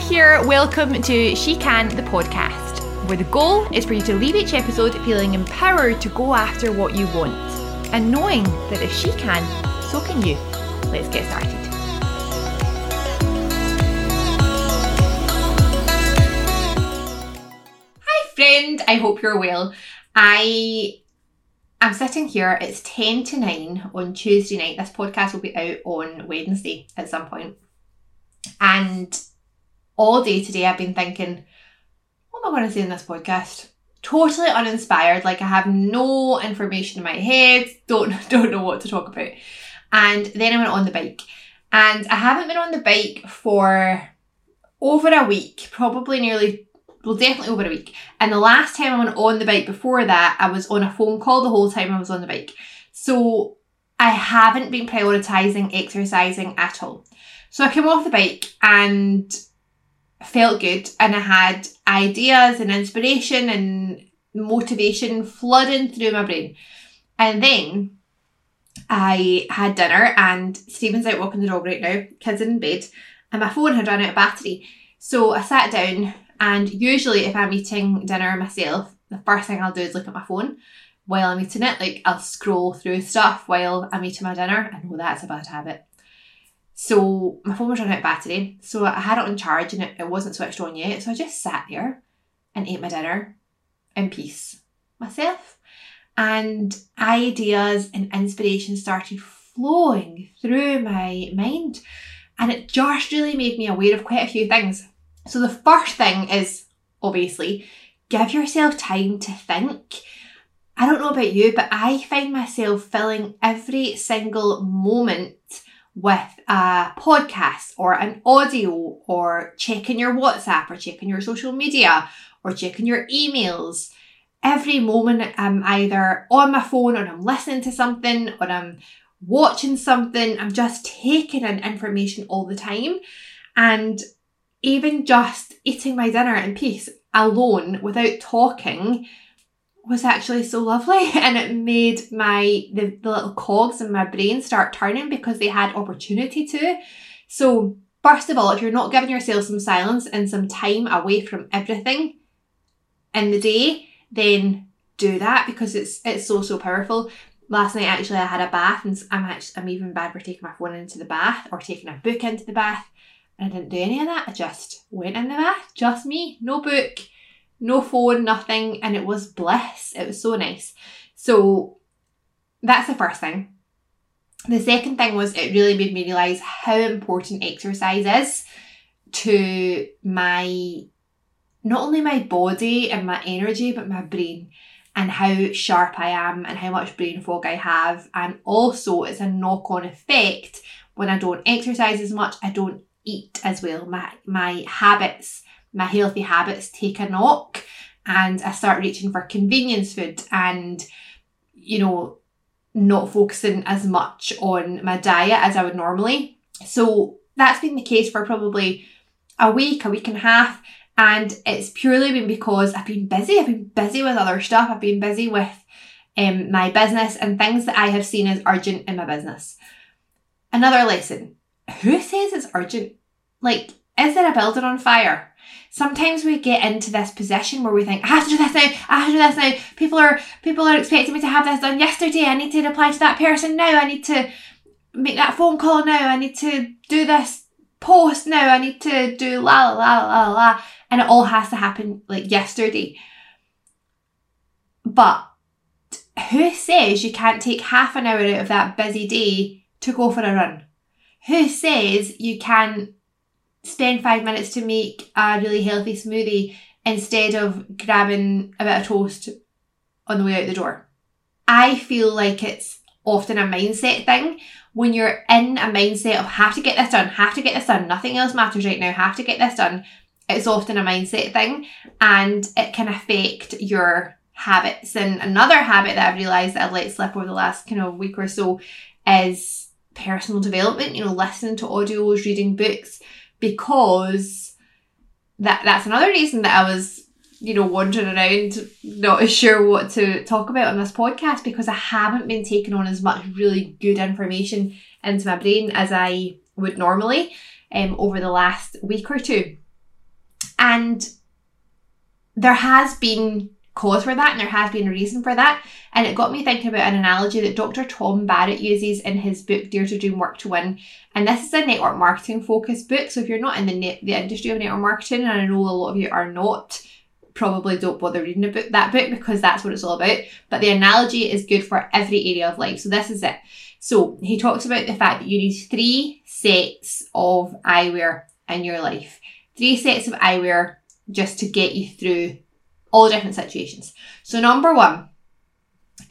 Here. Welcome to She Can, the podcast, where the goal is for you to leave each episode feeling empowered to go after what you want and knowing that if she can, so can you. Let's get started. Hi, friend. I hope you're well. I am sitting here. It's 10 to 9 on Tuesday night. This podcast will be out on Wednesday at some point. And all day today, I've been thinking, what am I going to say in this podcast? Totally uninspired, like I have no information in my head, don't don't know what to talk about. And then I went on the bike. And I haven't been on the bike for over a week, probably nearly well, definitely over a week. And the last time I went on the bike before that, I was on a phone call the whole time I was on the bike. So I haven't been prioritizing exercising at all. So I came off the bike and felt good and I had ideas and inspiration and motivation flooding through my brain. And then I had dinner and Stephen's out walking the dog right now, kids in bed, and my phone had run out of battery. So I sat down and usually if I'm eating dinner myself, the first thing I'll do is look at my phone while I'm eating it. Like I'll scroll through stuff while I'm eating my dinner. I know that's a bad habit. So my phone was running out of battery. So I had it on charge and it, it wasn't switched on yet. So I just sat there and ate my dinner in peace myself. And ideas and inspiration started flowing through my mind. And it just really made me aware of quite a few things. So the first thing is obviously give yourself time to think. I don't know about you, but I find myself filling every single moment with a podcast or an audio or checking your WhatsApp or checking your social media or checking your emails. Every moment I'm either on my phone or I'm listening to something or I'm watching something. I'm just taking in information all the time. And even just eating my dinner in peace alone without talking was actually so lovely and it made my the, the little cogs in my brain start turning because they had opportunity to. So first of all if you're not giving yourself some silence and some time away from everything in the day then do that because it's it's so so powerful. Last night actually i had a bath and i'm actually i'm even bad for taking my phone into the bath or taking a book into the bath and i didn't do any of that. I just went in the bath just me no book no phone, nothing, and it was bliss. It was so nice. So that's the first thing. The second thing was it really made me realise how important exercise is to my not only my body and my energy, but my brain and how sharp I am and how much brain fog I have. And also, it's a knock on effect when I don't exercise as much, I don't eat as well. My, my habits my healthy habits take a knock and I start reaching for convenience food and, you know, not focusing as much on my diet as I would normally. So that's been the case for probably a week, a week and a half. And it's purely been because I've been busy. I've been busy with other stuff. I've been busy with um, my business and things that I have seen as urgent in my business. Another lesson. Who says it's urgent? Like, is there a building on fire? Sometimes we get into this position where we think, I have to do this now, I have to do this now. People are people are expecting me to have this done yesterday. I need to reply to that person now. I need to make that phone call now. I need to do this post now. I need to do la la la la la. And it all has to happen like yesterday. But who says you can't take half an hour out of that busy day to go for a run? Who says you can spend five minutes to make a really healthy smoothie instead of grabbing a bit of toast on the way out the door. I feel like it's often a mindset thing. When you're in a mindset of have to get this done, have to get this done, nothing else matters right now, have to get this done, it's often a mindset thing and it can affect your habits. And another habit that I've realised that I've let slip over the last kind of week or so is personal development, you know, listening to audios, reading books because that that's another reason that I was you know wandering around not sure what to talk about on this podcast because I haven't been taking on as much really good information into my brain as I would normally um, over the last week or two. And there has been cause for that and there has been a reason for that. And it got me thinking about an analogy that Dr. Tom Barrett uses in his book Dare to Dream Work to Win. And this is a network marketing focused book. So if you're not in the the industry of network marketing, and I know a lot of you are not, probably don't bother reading about that book because that's what it's all about. But the analogy is good for every area of life. So this is it. So he talks about the fact that you need three sets of eyewear in your life. Three sets of eyewear just to get you through all different situations. So number one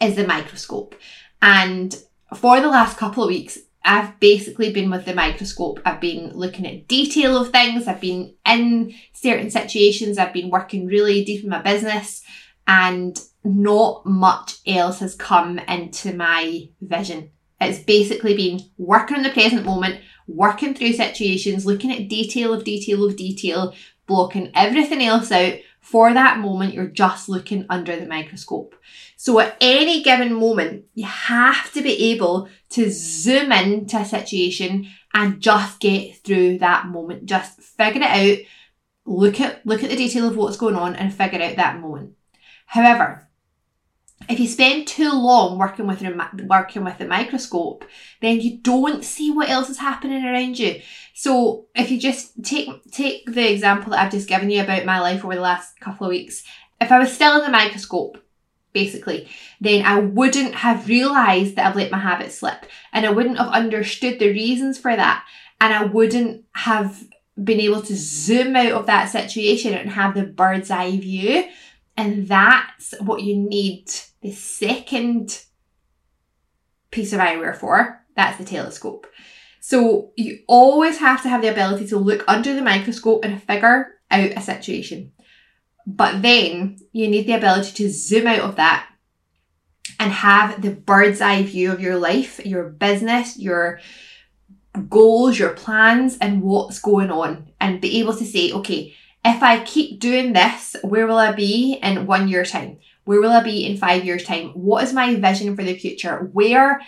is the microscope. And for the last couple of weeks, I've basically been with the microscope. I've been looking at detail of things. I've been in certain situations. I've been working really deep in my business and not much else has come into my vision. It's basically been working in the present moment, working through situations, looking at detail of detail of detail, blocking everything else out. For that moment, you're just looking under the microscope. So at any given moment, you have to be able to zoom into a situation and just get through that moment. Just figure it out, look at look at the detail of what's going on and figure out that moment. However, if you spend too long working with working with the microscope, then you don't see what else is happening around you. So if you just take take the example that I've just given you about my life over the last couple of weeks, if I was still in the microscope, basically, then I wouldn't have realised that I've let my habit slip, and I wouldn't have understood the reasons for that, and I wouldn't have been able to zoom out of that situation and have the bird's eye view. And that's what you need the second piece of eyewear for. That's the telescope. So you always have to have the ability to look under the microscope and figure out a situation. But then you need the ability to zoom out of that and have the bird's eye view of your life, your business, your goals, your plans, and what's going on, and be able to say, okay, if I keep doing this, where will I be in one year time? Where will I be in five years time? What is my vision for the future? Where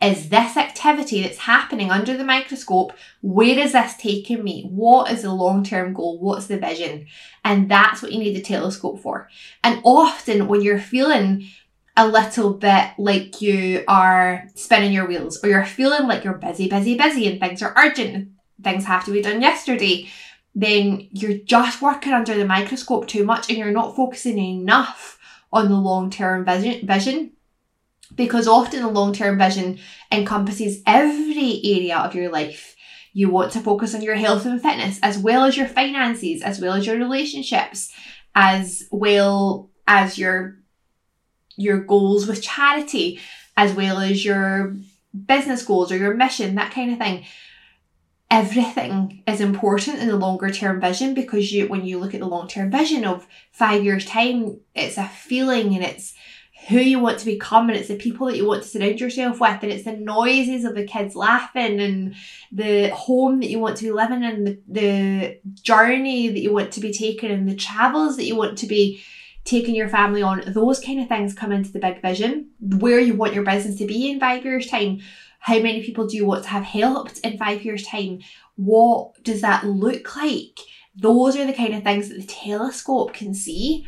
is this activity that's happening under the microscope? Where is this taking me? What is the long term goal? What's the vision? And that's what you need the telescope for. And often when you're feeling a little bit like you are spinning your wheels or you're feeling like you're busy, busy, busy and things are urgent things have to be done yesterday, then you're just working under the microscope too much and you're not focusing enough on the long term vision. Because often the long term vision encompasses every area of your life. You want to focus on your health and fitness, as well as your finances, as well as your relationships, as well as your your goals with charity, as well as your business goals or your mission, that kind of thing everything is important in the longer term vision because you when you look at the long term vision of five years time it's a feeling and it's who you want to become and it's the people that you want to surround yourself with and it's the noises of the kids laughing and the home that you want to be living in the, the journey that you want to be taking and the travels that you want to be taking your family on those kind of things come into the big vision. Where you want your business to be in five years time how many people do you want to have helped in five years' time? What does that look like? Those are the kind of things that the telescope can see.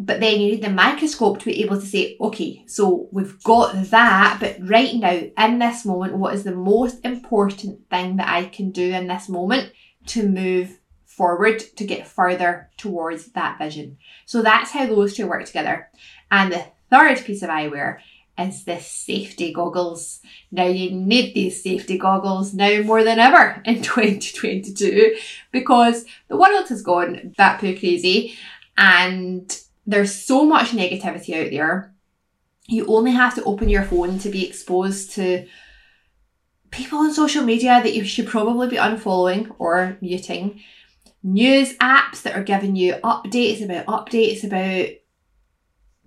But then you need the microscope to be able to say, okay, so we've got that, but right now, in this moment, what is the most important thing that I can do in this moment to move forward to get further towards that vision? So that's how those two work together. And the third piece of eyewear is the safety goggles. Now you need these safety goggles now more than ever in 2022 because the world has gone that poo crazy and there's so much negativity out there. You only have to open your phone to be exposed to people on social media that you should probably be unfollowing or muting. News apps that are giving you updates about updates about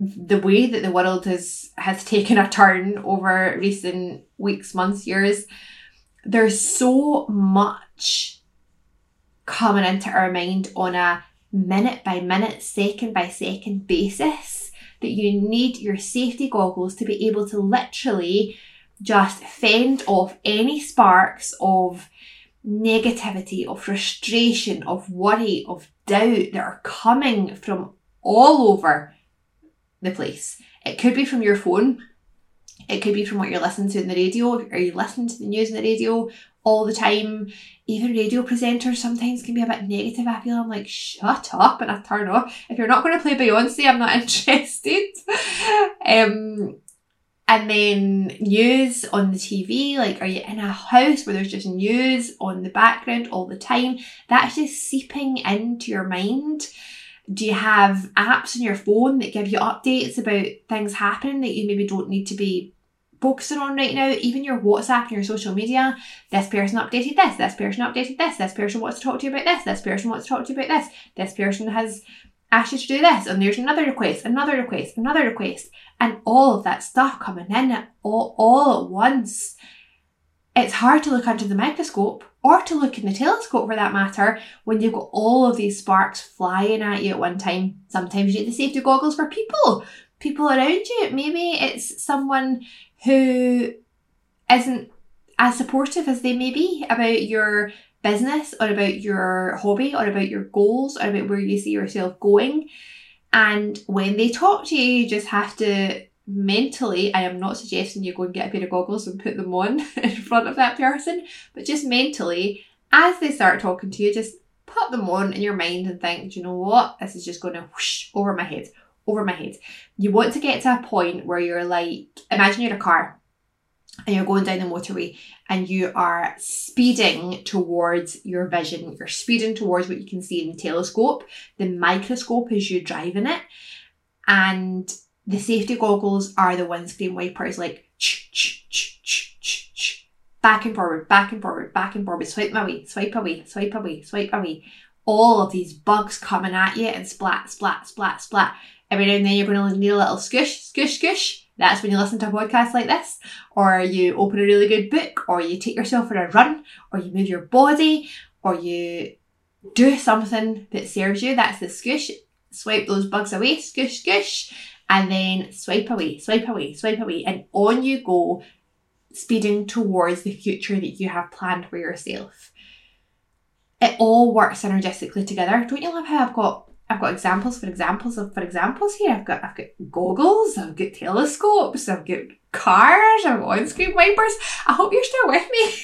the way that the world has has taken a turn over recent weeks, months, years, there's so much coming into our mind on a minute by minute, second by second basis that you need your safety goggles to be able to literally just fend off any sparks of negativity, of frustration, of worry, of doubt that are coming from all over the place. It could be from your phone. It could be from what you're listening to in the radio. Are you listening to the news in the radio all the time? Even radio presenters sometimes can be a bit negative. I feel I'm like, shut up, and I turn off. If you're not going to play Beyonce, I'm not interested. um, and then news on the TV, like, are you in a house where there's just news on the background all the time? That's just seeping into your mind. Do you have apps on your phone that give you updates about things happening that you maybe don't need to be focusing on right now? Even your WhatsApp and your social media, this person updated this, this person updated this, this person wants to talk to you about this, this person wants to talk to you about this, this person has asked you to do this, and there's another request, another request, another request, and all of that stuff coming in all, all at once. It's hard to look under the microscope or to look in the telescope for that matter when you've got all of these sparks flying at you at one time. Sometimes you need the safety goggles for people, people around you. Maybe it's someone who isn't as supportive as they may be about your business or about your hobby or about your goals or about where you see yourself going. And when they talk to you, you just have to mentally, I am not suggesting you go and get a pair of goggles and put them on in front of that person, but just mentally, as they start talking to you, just put them on in your mind and think, do you know what? This is just going to whoosh over my head, over my head. You want to get to a point where you're like, imagine you're in a car and you're going down the motorway and you are speeding towards your vision. You're speeding towards what you can see in the telescope. The microscope is you driving it. And the safety goggles are the windscreen wipers, like ch ch ch ch ch ch, back and forward, back and forward, back and forward, swipe away, swipe away, swipe away, swipe away. All of these bugs coming at you and splat, splat, splat, splat. Every now and then you're going to need a little squish, squish, squish that's when you listen to a podcast like this, or you open a really good book, or you take yourself for a run, or you move your body, or you do something that serves you. That's the squish. Swipe those bugs away, squish, squish, and then swipe away, swipe away, swipe away, and on you go, speeding towards the future that you have planned for yourself. It all works synergistically together. Don't you love how I've got I've got examples for examples of for examples here. I've got I've got goggles, I've got telescopes, I've got cars, I've got windscreen wipers. I hope you're still with me.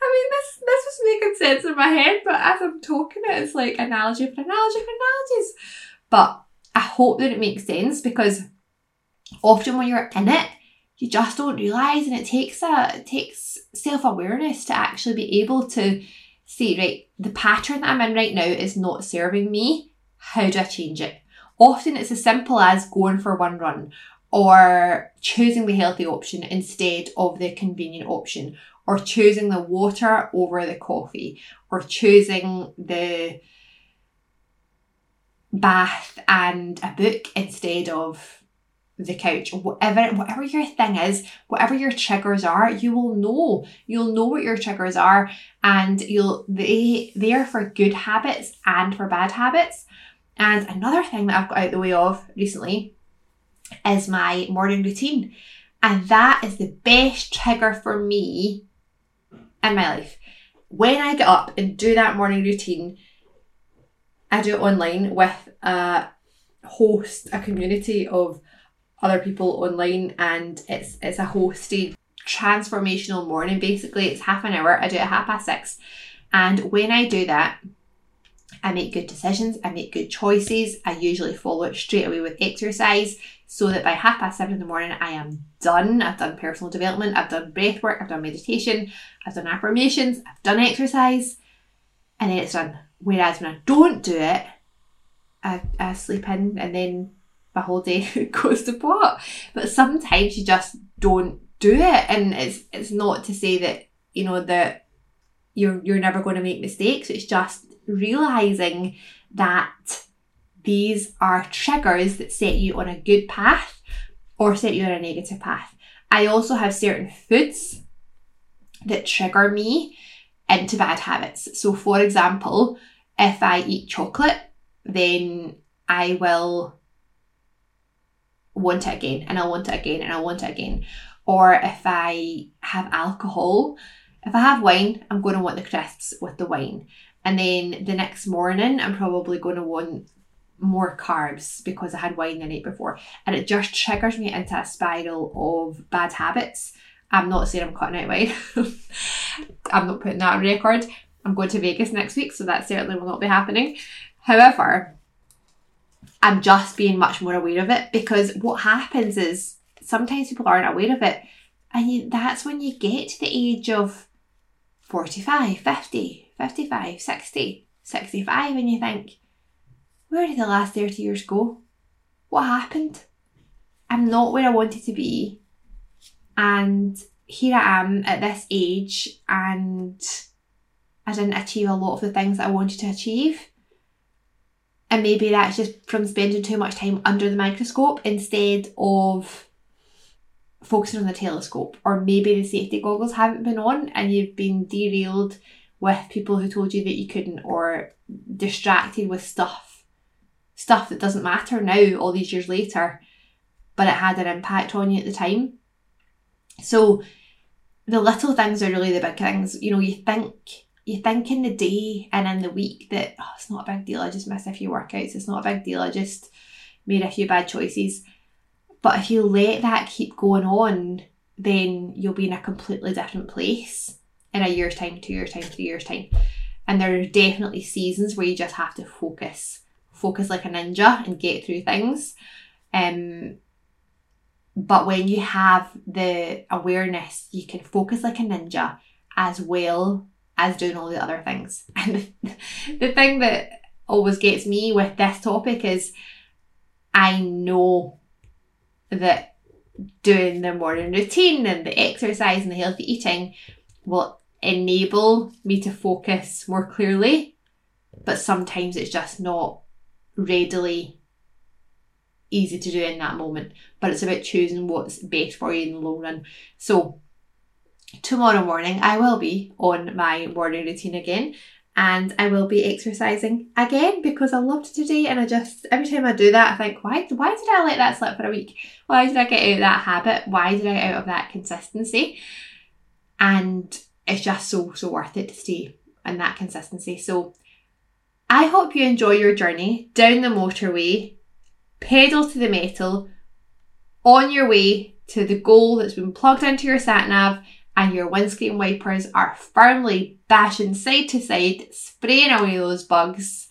I mean this this was making sense in my head, but as I'm talking it, it's like analogy for analogy for analogies. But I hope that it makes sense because often when you're in it, you just don't realise and it takes a it takes self-awareness to actually be able to see, right, the pattern that I'm in right now is not serving me. How do I change it? Often it's as simple as going for one run or choosing the healthy option instead of the convenient option or choosing the water over the coffee or choosing the bath and a book instead of the couch. Whatever whatever your thing is whatever your triggers are you will know. You'll know what your triggers are and you'll they they are for good habits and for bad habits. And another thing that i've got out the way of recently is my morning routine. And that is the best trigger for me in my life. When i get up and do that morning routine i do it online with a host a community of other people online and it's it's a hosted transformational morning. Basically it's half an hour. I do it at half past six. And when i do that i make good decisions i make good choices. I usually follow it straight away with exercise so that by half past seven in the morning i am done. I've done personal development i've done breath work i've done meditation i've done affirmations i've done exercise and then it's done whereas when i don't do it i, I sleep in and then my whole day goes to pot. But sometimes you just don't do it, and it's it's not to say that you know that you're you're never going to make mistakes. It's just realizing that these are triggers that set you on a good path or set you on a negative path. I also have certain foods that trigger me into bad habits. So, for example, if I eat chocolate, then I will want it again and I'll want it again and I'll want it again. Or if I have alcohol, if I have wine, I'm going to want the crisps with the wine. And then the next morning, I'm probably going to want more carbs because I had wine the night before. And it just triggers me into a spiral of bad habits. I'm not saying I'm cutting out wine. I'm not putting that on record. I'm going to Vegas next week, so that certainly will not be happening. However, I'm just being much more aware of it because what happens is sometimes people aren't aware of it. And you, that's when you get to the age of 45, 50, 55, 60, 65, and you think, where did the last 30 years go? What happened? I'm not where I wanted to be. And here I am at this age, and I didn't achieve a lot of the things that I wanted to achieve. And maybe that's just from spending too much time under the microscope instead of focusing on the telescope. Or maybe the safety goggles haven't been on and you've been derailed with people who told you that you couldn't, or distracted with stuff stuff that doesn't matter now, all these years later, but it had an impact on you at the time. So the little things are really the big things. You know, you think you think in the day and in the week that oh, it's not a big deal. I just missed a few workouts. It's not a big deal. I just made a few bad choices. But if you let that keep going on, then you'll be in a completely different place in a year's time, two years' time, three years' time. And there are definitely seasons where you just have to focus focus like a ninja and get through things. Um, but when you have the awareness, you can focus like a ninja as well as doing all the other things. And the thing that always gets me with this topic is I know that doing the morning routine and the exercise and the healthy eating will enable me to focus more clearly, but sometimes it's just not readily easy to do in that moment. But it's about choosing what's best for you in the long run. So tomorrow morning I will be on my morning routine again and I will be exercising again because I loved today and I just every time I do that I think why why did I let that slip for a week? Why did I get out of that habit? Why did I out of that consistency? And it's just so so worth it to stay in that consistency. So I hope you enjoy your journey down the motorway, pedal to the metal, on your way to the goal that's been plugged into your sat nav and your windscreen wipers are firmly bashing side to side, spraying away those bugs,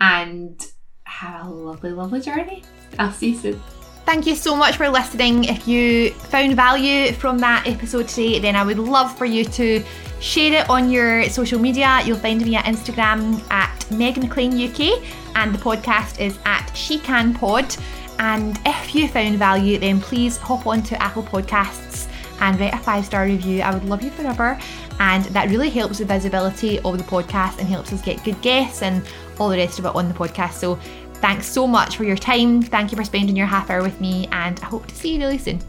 and have a lovely, lovely journey. I'll see you soon. Thank you so much for listening. If you found value from that episode today, then I would love for you to share it on your social media. You'll find me at Instagram at Meg McLean UK, and the podcast is at She Can Pod. And if you found value, then please hop onto Apple Podcasts and write a five star review. I would love you forever. And that really helps the visibility of the podcast and helps us get good guests and all the rest of it on the podcast. So thanks so much for your time. Thank you for spending your half hour with me, and I hope to see you really soon.